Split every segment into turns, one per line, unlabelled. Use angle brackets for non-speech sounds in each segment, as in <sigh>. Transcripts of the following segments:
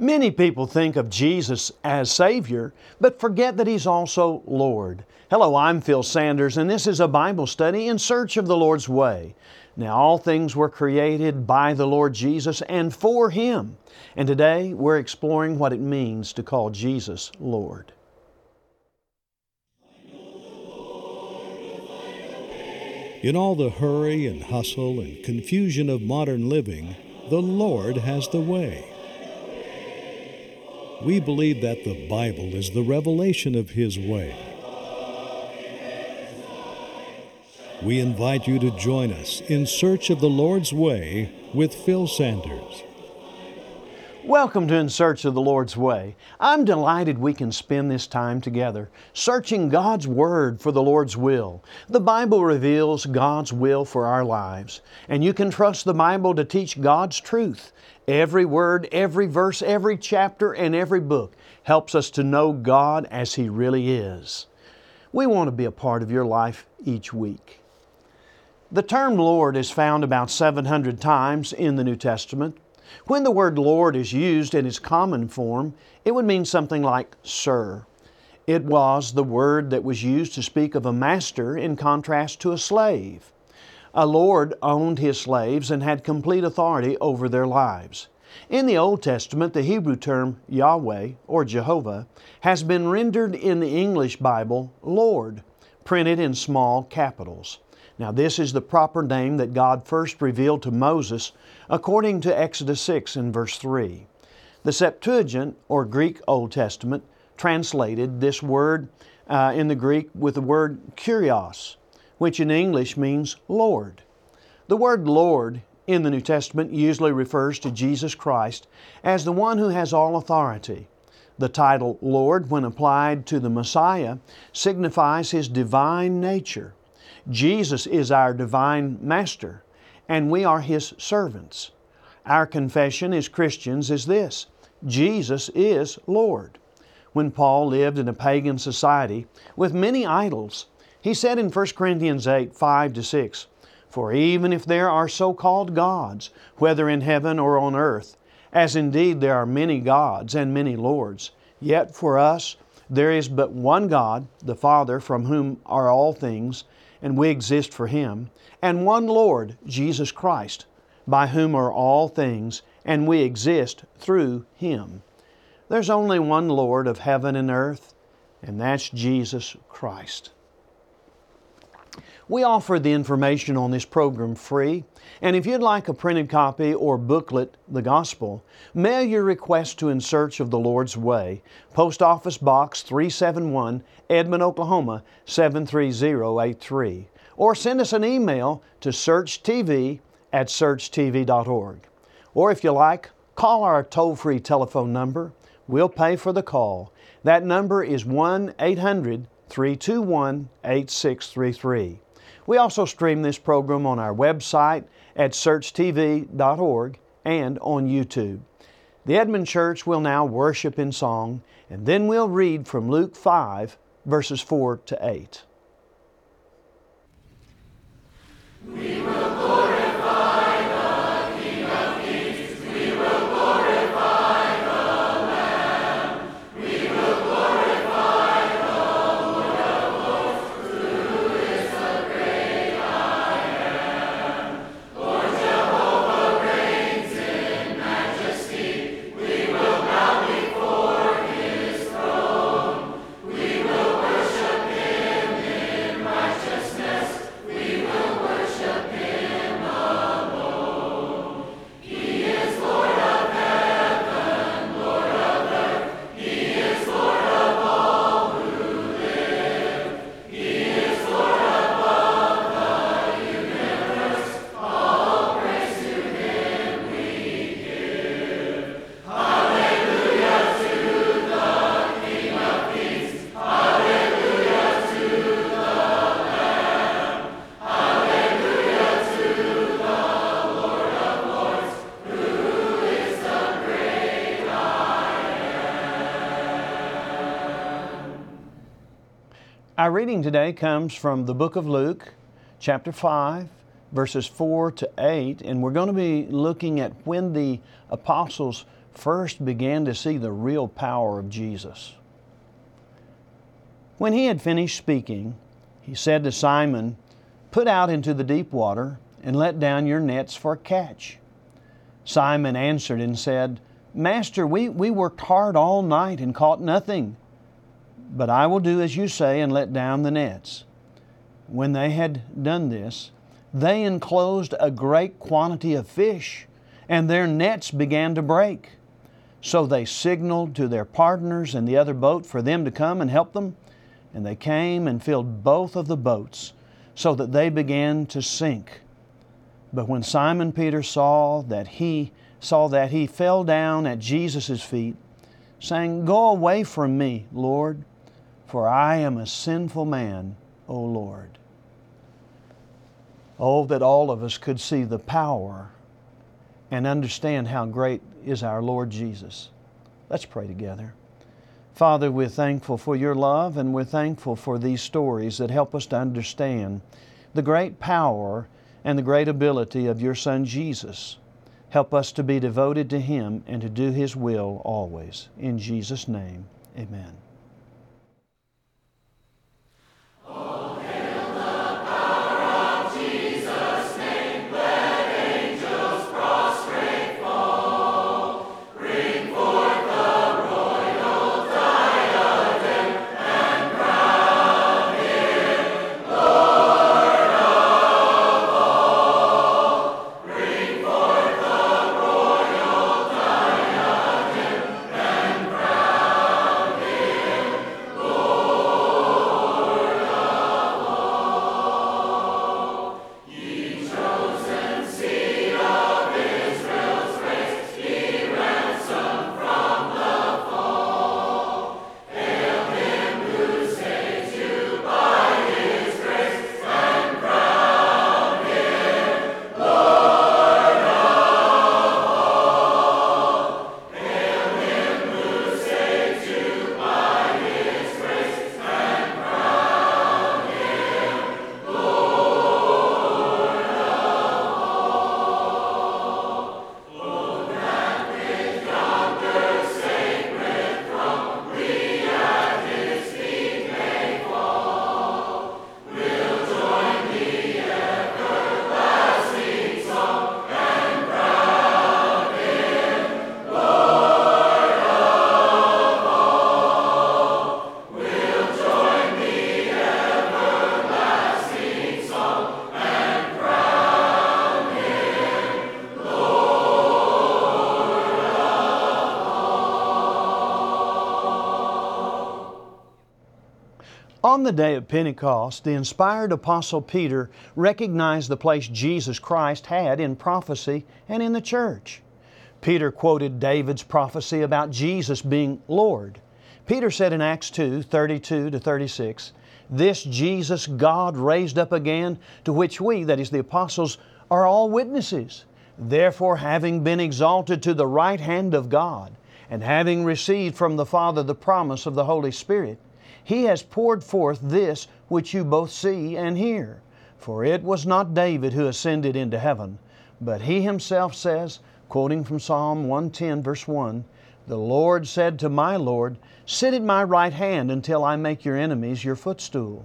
Many people think of Jesus as Savior, but forget that He's also Lord. Hello, I'm Phil Sanders, and this is a Bible study in search of the Lord's way. Now, all things were created by the Lord Jesus and for Him. And today we're exploring what it means to call Jesus Lord.
In all the hurry and hustle and confusion of modern living, the Lord has the way. We believe that the Bible is the revelation of His way. We invite you to join us in search of the Lord's way with Phil Sanders.
Welcome to In Search of the Lord's Way. I'm delighted we can spend this time together searching God's Word for the Lord's will. The Bible reveals God's will for our lives, and you can trust the Bible to teach God's truth. Every word, every verse, every chapter, and every book helps us to know God as He really is. We want to be a part of your life each week. The term Lord is found about 700 times in the New Testament. When the word Lord is used in its common form, it would mean something like Sir. It was the word that was used to speak of a master in contrast to a slave. A lord owned his slaves and had complete authority over their lives. In the Old Testament, the Hebrew term Yahweh or Jehovah has been rendered in the English Bible Lord, printed in small capitals. Now, this is the proper name that God first revealed to Moses according to Exodus 6 and verse 3. The Septuagint, or Greek Old Testament, translated this word uh, in the Greek with the word kurios, which in English means Lord. The word Lord in the New Testament usually refers to Jesus Christ as the one who has all authority. The title Lord, when applied to the Messiah, signifies His divine nature. Jesus is our divine Master, and we are His servants. Our confession as Christians is this Jesus is Lord. When Paul lived in a pagan society with many idols, he said in 1 Corinthians 8 5 to 6, For even if there are so called gods, whether in heaven or on earth, as indeed there are many gods and many lords, yet for us there is but one God, the Father, from whom are all things, and we exist for Him, and one Lord, Jesus Christ, by whom are all things, and we exist through Him. There's only one Lord of heaven and earth, and that's Jesus Christ. We offer the information on this program free, and if you'd like a printed copy or booklet, The Gospel, mail your request to In Search of the Lord's Way, Post Office Box 371, Edmond, Oklahoma 73083, or send us an email to searchtv at searchtv.org. Or if you like, call our toll free telephone number. We'll pay for the call. That number is 1 800 321 8633. We also stream this program on our website at searchtv.org and on YouTube. The Edmond Church will now worship in song, and then we'll read from Luke 5, verses 4 to 8. Our reading today comes from the book of Luke, chapter 5, verses 4 to 8, and we're going to be looking at when the apostles first began to see the real power of Jesus. When he had finished speaking, he said to Simon, Put out into the deep water and let down your nets for a catch. Simon answered and said, Master, we, we worked hard all night and caught nothing. But I will do as you say and let down the nets. When they had done this, they enclosed a great quantity of fish, and their nets began to break. So they signaled to their partners in the other boat for them to come and help them, and they came and filled both of the boats, so that they began to sink. But when Simon Peter saw that he saw that he fell down at Jesus' feet, saying, Go away from me, Lord, for I am a sinful man, O Lord. Oh, that all of us could see the power and understand how great is our Lord Jesus. Let's pray together. Father, we're thankful for your love and we're thankful for these stories that help us to understand the great power and the great ability of your Son Jesus. Help us to be devoted to Him and to do His will always. In Jesus' name, amen. On the day of Pentecost, the inspired Apostle Peter recognized the place Jesus Christ had in prophecy and in the church. Peter quoted David's prophecy about Jesus being Lord. Peter said in Acts 2 32 to 36, This Jesus God raised up again, to which we, that is the apostles, are all witnesses. Therefore, having been exalted to the right hand of God, and having received from the Father the promise of the Holy Spirit, he has poured forth this which you both see and hear. For it was not David who ascended into heaven, but he himself says, quoting from Psalm 110, verse 1, The Lord said to my Lord, Sit at my right hand until I make your enemies your footstool.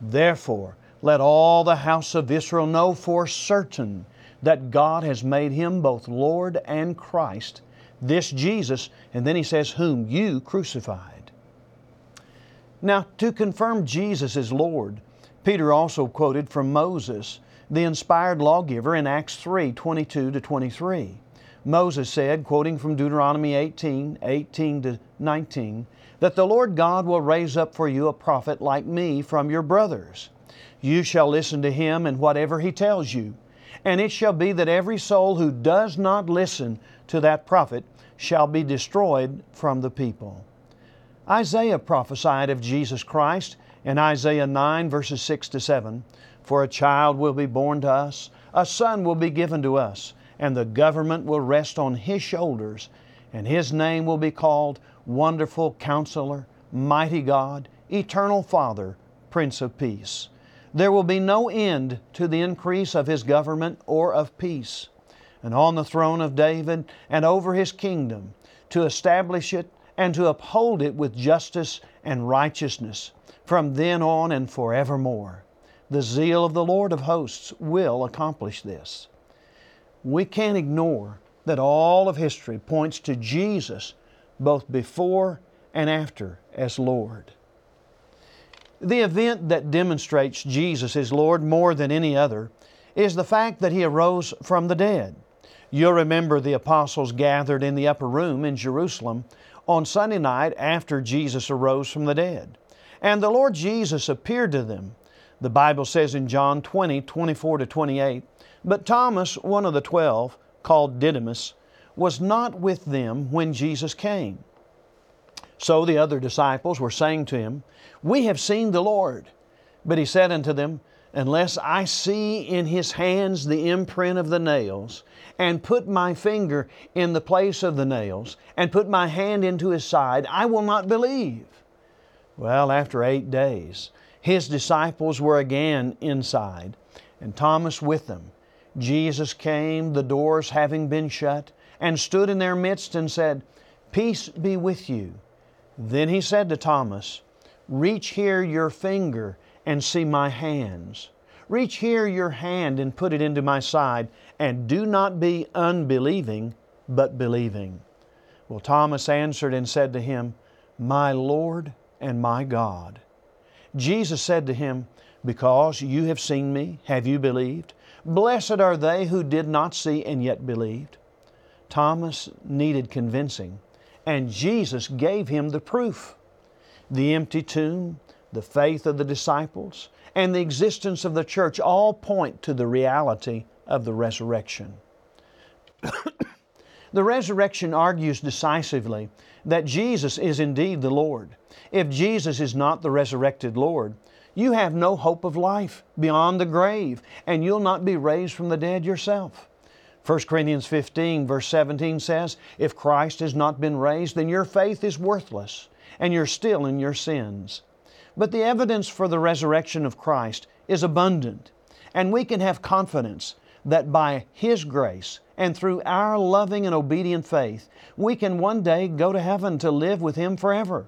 Therefore, let all the house of Israel know for certain that God has made him both Lord and Christ, this Jesus, and then he says, Whom you crucified. Now, to confirm Jesus as Lord, Peter also quoted from Moses, the inspired lawgiver in Acts 3 22 to 23. Moses said, quoting from Deuteronomy 18 18 to 19, that the Lord God will raise up for you a prophet like me from your brothers. You shall listen to him in whatever he tells you. And it shall be that every soul who does not listen to that prophet shall be destroyed from the people. Isaiah prophesied of Jesus Christ in Isaiah 9, verses 6 to 7 For a child will be born to us, a son will be given to us, and the government will rest on his shoulders, and his name will be called Wonderful Counselor, Mighty God, Eternal Father, Prince of Peace. There will be no end to the increase of his government or of peace. and on the throne of David and over his kingdom, to establish it and to uphold it with justice and righteousness from then on and forevermore. The zeal of the Lord of hosts will accomplish this. We can't ignore that all of history points to Jesus both before and after as Lord. The event that demonstrates Jesus is Lord more than any other is the fact that He arose from the dead. You'll remember the apostles gathered in the upper room in Jerusalem on Sunday night after Jesus arose from the dead. And the Lord Jesus appeared to them. The Bible says in John 20, 24 to 28, But Thomas, one of the twelve, called Didymus, was not with them when Jesus came. So the other disciples were saying to him, We have seen the Lord. But he said unto them, Unless I see in his hands the imprint of the nails, and put my finger in the place of the nails, and put my hand into his side, I will not believe. Well, after eight days, his disciples were again inside, and Thomas with them. Jesus came, the doors having been shut, and stood in their midst and said, Peace be with you. Then he said to Thomas, Reach here your finger and see my hands. Reach here your hand and put it into my side, and do not be unbelieving, but believing. Well, Thomas answered and said to him, My Lord and my God. Jesus said to him, Because you have seen me, have you believed? Blessed are they who did not see and yet believed. Thomas needed convincing and Jesus gave him the proof. The empty tomb, the faith of the disciples, and the existence of the church all point to the reality of the resurrection. <coughs> the resurrection argues decisively that Jesus is indeed the Lord. If Jesus is not the resurrected Lord, you have no hope of life beyond the grave, and you'll not be raised from the dead yourself. 1 Corinthians 15, verse 17 says, If Christ has not been raised, then your faith is worthless, and you're still in your sins. But the evidence for the resurrection of Christ is abundant, and we can have confidence that by His grace and through our loving and obedient faith, we can one day go to heaven to live with Him forever.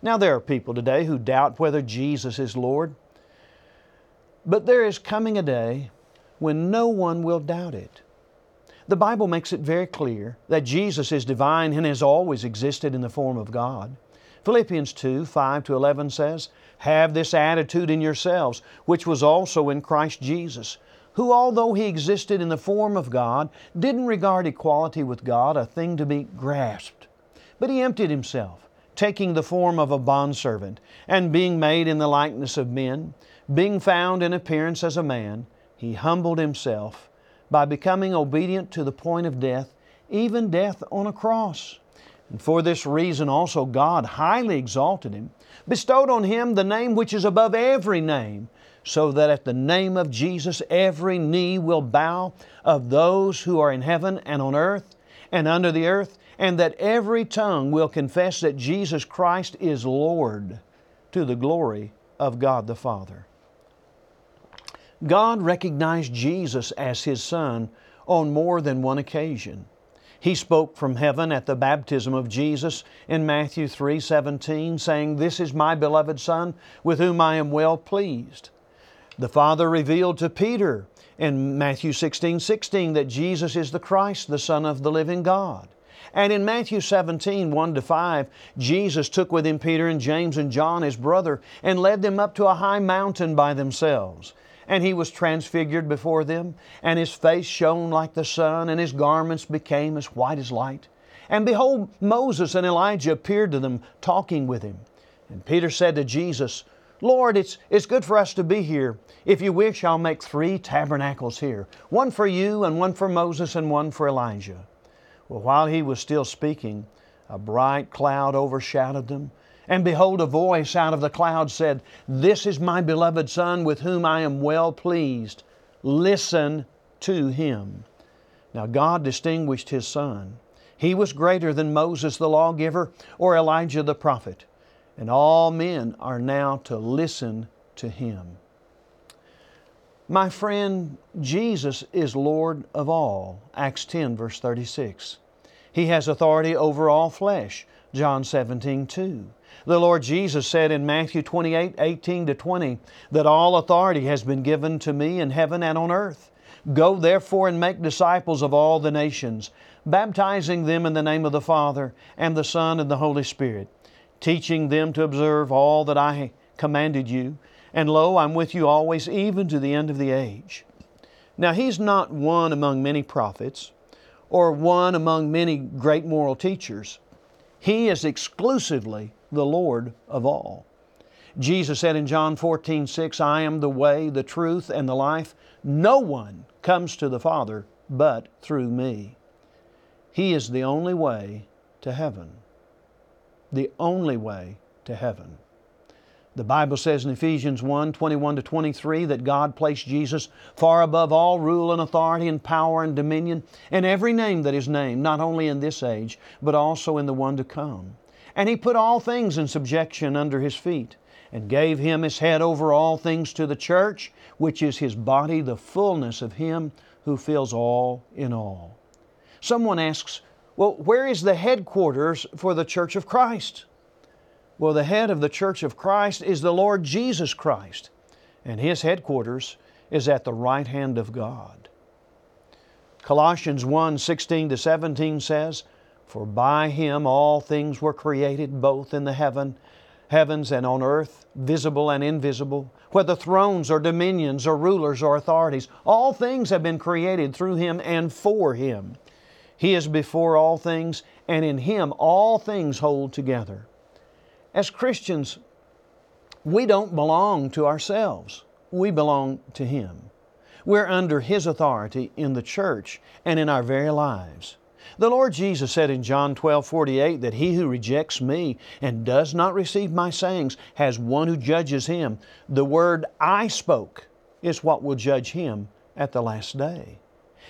Now, there are people today who doubt whether Jesus is Lord, but there is coming a day when no one will doubt it. The Bible makes it very clear that Jesus is divine and has always existed in the form of God. Philippians 2 5 to 11 says, Have this attitude in yourselves, which was also in Christ Jesus, who, although He existed in the form of God, didn't regard equality with God a thing to be grasped. But He emptied Himself, taking the form of a bondservant, and being made in the likeness of men, being found in appearance as a man, He humbled Himself by becoming obedient to the point of death, even death on a cross. And for this reason also God highly exalted him, bestowed on him the name which is above every name, so that at the name of Jesus every knee will bow of those who are in heaven and on earth and under the earth, and that every tongue will confess that Jesus Christ is Lord to the glory of God the Father. God recognized Jesus as His Son on more than one occasion. He spoke from heaven at the baptism of Jesus in Matthew 3 17, saying, This is my beloved Son, with whom I am well pleased. The Father revealed to Peter in Matthew 16 16 that Jesus is the Christ, the Son of the living God. And in Matthew 17, 1 to 5, Jesus took with him Peter and James and John, his brother, and led them up to a high mountain by themselves. And he was transfigured before them, and his face shone like the sun, and his garments became as white as light. And behold, Moses and Elijah appeared to them, talking with him. And Peter said to Jesus, Lord, it's, it's good for us to be here. If you wish, I'll make three tabernacles here one for you, and one for Moses, and one for Elijah. Well, while he was still speaking, a bright cloud overshadowed them and behold, a voice out of the cloud said, This is my beloved Son with whom I am well pleased. Listen to him. Now, God distinguished His Son. He was greater than Moses the lawgiver or Elijah the prophet, and all men are now to listen to Him. My friend, Jesus is Lord of all. Acts 10, verse 36. He has authority over all flesh. John 17, 2. The Lord Jesus said in Matthew 28, 18 to 20, that all authority has been given to me in heaven and on earth. Go therefore and make disciples of all the nations, baptizing them in the name of the Father, and the Son, and the Holy Spirit, teaching them to observe all that I commanded you. And lo, I'm with you always, even to the end of the age. Now, He's not one among many prophets or one among many great moral teachers. He is exclusively the Lord of all. Jesus said in John 14, 6, I am the way, the truth, and the life. No one comes to the Father but through me. He is the only way to heaven. The only way to heaven. The Bible says in Ephesians 1 21 to 23 that God placed Jesus far above all rule and authority and power and dominion and every name that is named, not only in this age, but also in the one to come. And He put all things in subjection under His feet, and gave Him His head over all things to the church, which is His body, the fullness of Him who fills all in all. Someone asks, well, where is the headquarters for the Church of Christ? Well, the head of the Church of Christ is the Lord Jesus Christ, and His headquarters is at the right hand of God. Colossians 1 16 to 17 says, For by Him all things were created, both in the heaven, heavens and on earth, visible and invisible, whether thrones or dominions or rulers or authorities. All things have been created through Him and for Him. He is before all things, and in Him all things hold together. As Christians, we don't belong to ourselves. We belong to Him. We're under His authority in the church and in our very lives. The Lord Jesus said in John 12 48 that he who rejects me and does not receive my sayings has one who judges him. The word I spoke is what will judge him at the last day.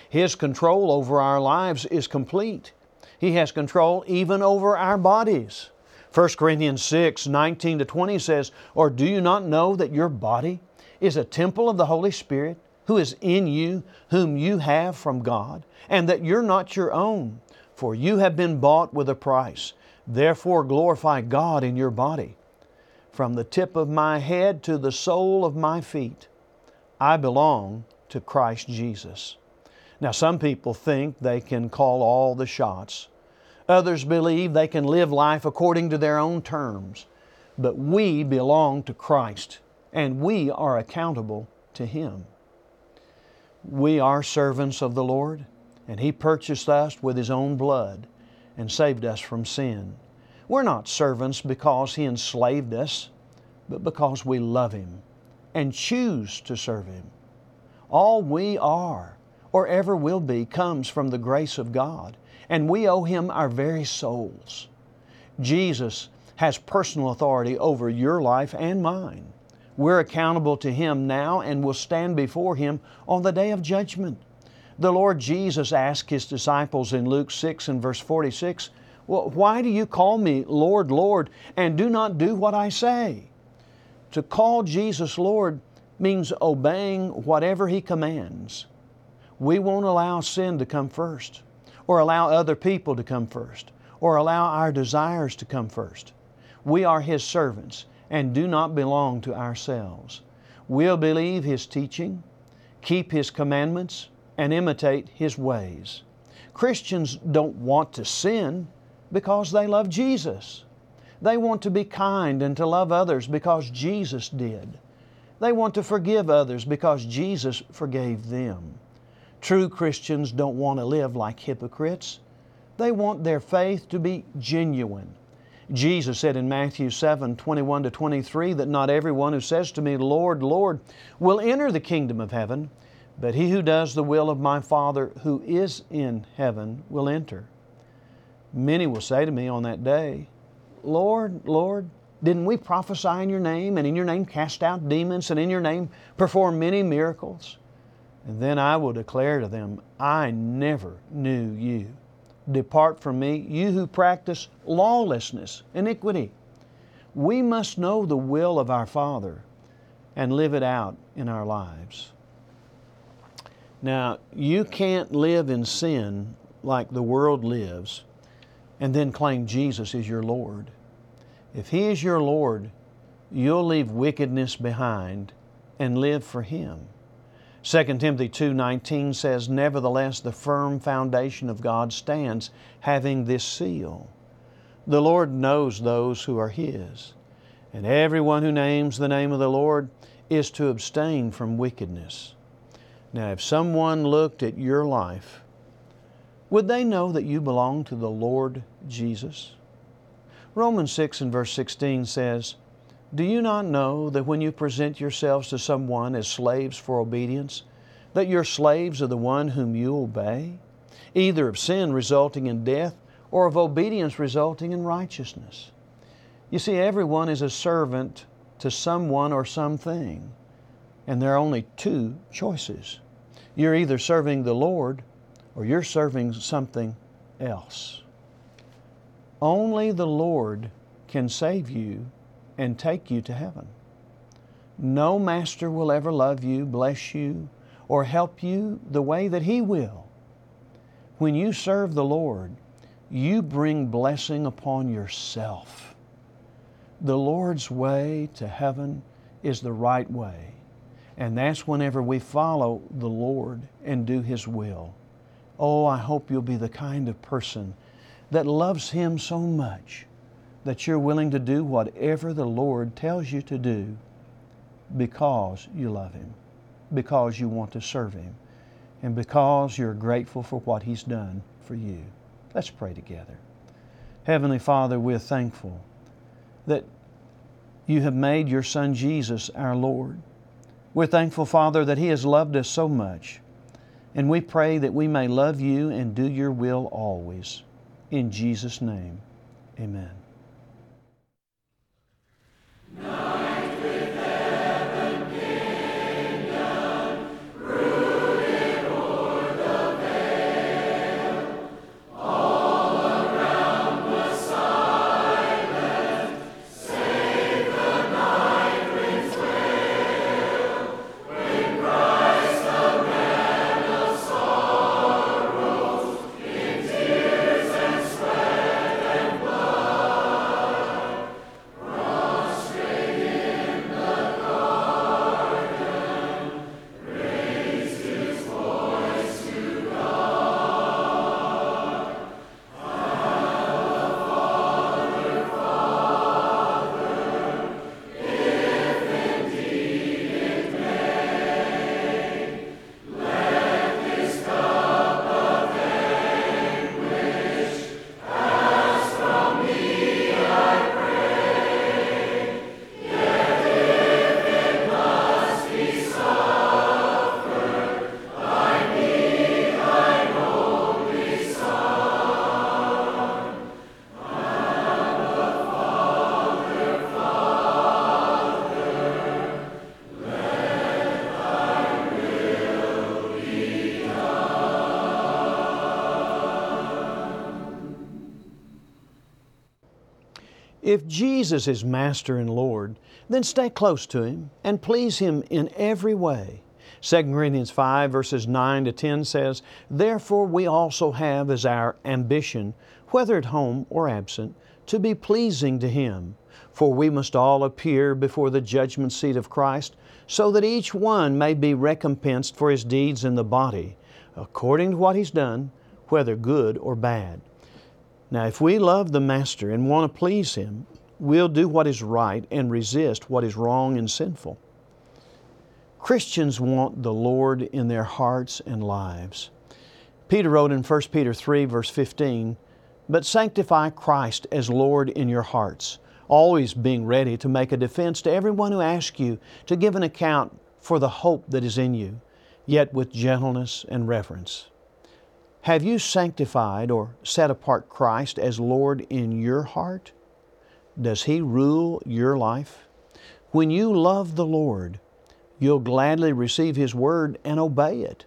His control over our lives is complete. He has control even over our bodies. 1 Corinthians 6 19 to 20 says, Or do you not know that your body is a temple of the Holy Spirit who is in you, whom you have from God, and that you're not your own? For you have been bought with a price. Therefore glorify God in your body. From the tip of my head to the sole of my feet, I belong to Christ Jesus. Now, some people think they can call all the shots. Others believe they can live life according to their own terms. But we belong to Christ and we are accountable to Him. We are servants of the Lord and He purchased us with His own blood and saved us from sin. We're not servants because He enslaved us, but because we love Him and choose to serve Him. All we are or ever will be comes from the grace of God and we owe Him our very souls. Jesus has personal authority over your life and mine. We're accountable to Him now and will stand before Him on the day of judgment. The Lord Jesus asked His disciples in Luke 6 and verse 46, well, Why do you call me Lord, Lord, and do not do what I say? To call Jesus Lord means obeying whatever He commands. We won't allow sin to come first or allow other people to come first, or allow our desires to come first. We are His servants and do not belong to ourselves. We'll believe His teaching, keep His commandments, and imitate His ways. Christians don't want to sin because they love Jesus. They want to be kind and to love others because Jesus did. They want to forgive others because Jesus forgave them. True Christians don't want to live like hypocrites. They want their faith to be genuine. Jesus said in Matthew 7 21 to 23 that not everyone who says to me, Lord, Lord, will enter the kingdom of heaven, but he who does the will of my Father who is in heaven will enter. Many will say to me on that day, Lord, Lord, didn't we prophesy in your name, and in your name cast out demons, and in your name perform many miracles? And then I will declare to them, I never knew you. Depart from me, you who practice lawlessness, iniquity. We must know the will of our Father and live it out in our lives. Now, you can't live in sin like the world lives and then claim Jesus is your Lord. If He is your Lord, you'll leave wickedness behind and live for Him. 2 Timothy 2:19 says, "Nevertheless the firm foundation of God stands, having this seal: The Lord knows those who are His, and everyone who names the name of the Lord is to abstain from wickedness." Now, if someone looked at your life, would they know that you belong to the Lord Jesus? Romans 6 and verse 16 says, Do you not know that when you present yourselves to someone as slaves for obedience, that your slaves are the one whom you obey, either of sin resulting in death or of obedience resulting in righteousness? You see, everyone is a servant to someone or something, and there are only two choices. You're either serving the Lord or you're serving something else. Only the Lord can save you and take you to heaven. No master will ever love you, bless you, or help you the way that He will. When you serve the Lord, you bring blessing upon yourself. The Lord's way to heaven is the right way, and that's whenever we follow the Lord and do His will. Oh, I hope you'll be the kind of person that loves Him so much that you're willing to do whatever the Lord tells you to do because you love Him, because you want to serve Him, and because you're grateful for what He's done for you. Let's pray together. Heavenly Father, we're thankful that you have made your Son Jesus our Lord. We're thankful, Father, that He has loved us so much. And we pray that we may love you and do your will always. In Jesus' name, amen. No. If Jesus is Master and Lord, then stay close to Him and please Him in every way. 2 Corinthians 5, verses 9 to 10 says, Therefore we also have as our ambition, whether at home or absent, to be pleasing to Him. For we must all appear before the judgment seat of Christ, so that each one may be recompensed for his deeds in the body, according to what he's done, whether good or bad. Now, if we love the Master and want to please Him, we'll do what is right and resist what is wrong and sinful. Christians want the Lord in their hearts and lives. Peter wrote in 1 Peter 3, verse 15, But sanctify Christ as Lord in your hearts, always being ready to make a defense to everyone who asks you to give an account for the hope that is in you, yet with gentleness and reverence. Have you sanctified or set apart Christ as Lord in your heart? Does He rule your life? When you love the Lord, you'll gladly receive His Word and obey it.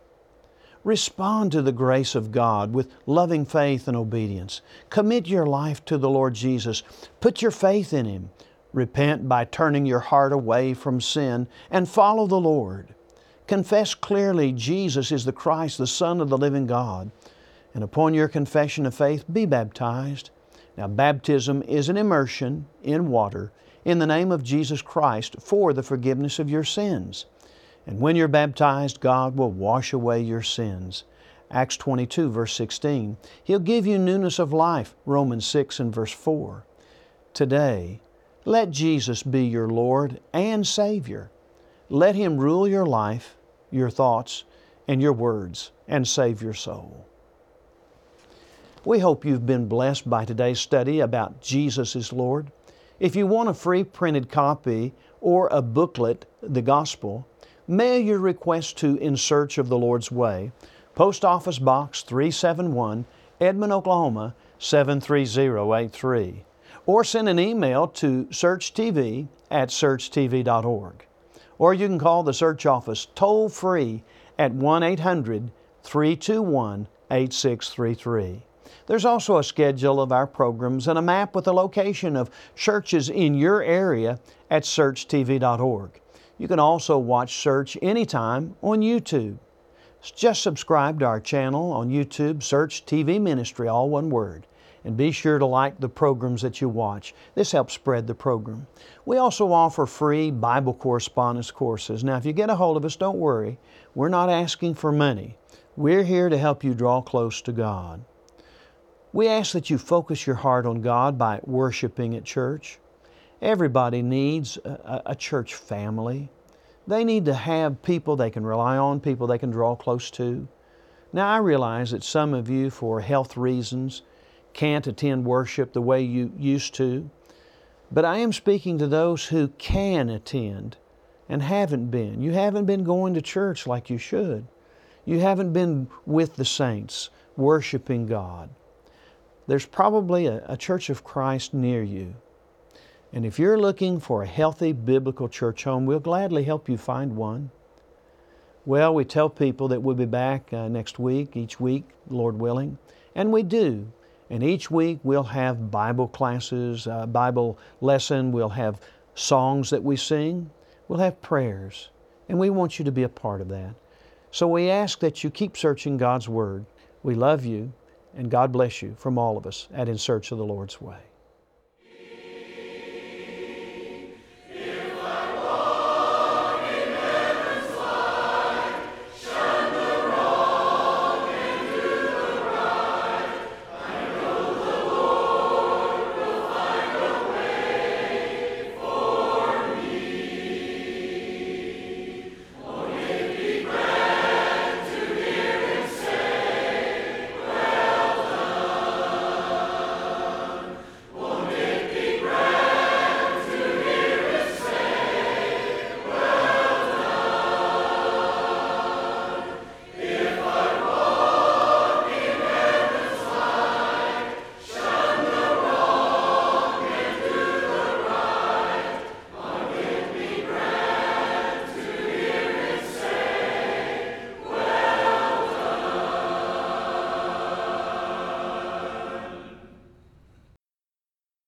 Respond to the grace of God with loving faith and obedience. Commit your life to the Lord Jesus. Put your faith in Him. Repent by turning your heart away from sin and follow the Lord. Confess clearly Jesus is the Christ, the Son of the living God. And upon your confession of faith, be baptized. Now, baptism is an immersion in water in the name of Jesus Christ for the forgiveness of your sins. And when you're baptized, God will wash away your sins. Acts 22, verse 16. He'll give you newness of life, Romans 6 and verse 4. Today, let Jesus be your Lord and Savior. Let Him rule your life, your thoughts, and your words, and save your soul. We hope you've been blessed by today's study about Jesus is Lord. If you want a free printed copy or a booklet, The Gospel, mail your request to In Search of the Lord's Way, Post Office Box 371, Edmond, Oklahoma 73083, or send an email to searchtv at searchtv.org. Or you can call the search office toll free at 1 800 321 8633. There's also a schedule of our programs and a map with the location of churches in your area at searchtv.org. You can also watch Search anytime on YouTube. Just subscribe to our channel on YouTube, Search TV Ministry, all one word. And be sure to like the programs that you watch. This helps spread the program. We also offer free Bible correspondence courses. Now, if you get a hold of us, don't worry. We're not asking for money. We're here to help you draw close to God. We ask that you focus your heart on God by worshiping at church. Everybody needs a, a, church family. They need to have people they can rely on, people they can draw close to. Now, I realize that some of you, for health reasons, can't attend worship the way you used to, but I am speaking to those who can attend and haven't been. You haven't been going to church like you should. You haven't been with the saints, worshiping God there's probably a, a church of Christ near you. And if you're looking for a healthy biblical church home, we'll gladly help you find one. Well, we tell people that we'll be back uh, next week, each week, Lord willing, and we do. And each week we'll have Bible classes, uh, Bible lesson, we'll have songs that we sing, we'll have prayers, and we want you to be a part of that. So we ask that you keep searching God's Word. We love you. And God bless you from all of us at In Search of the Lord's Way.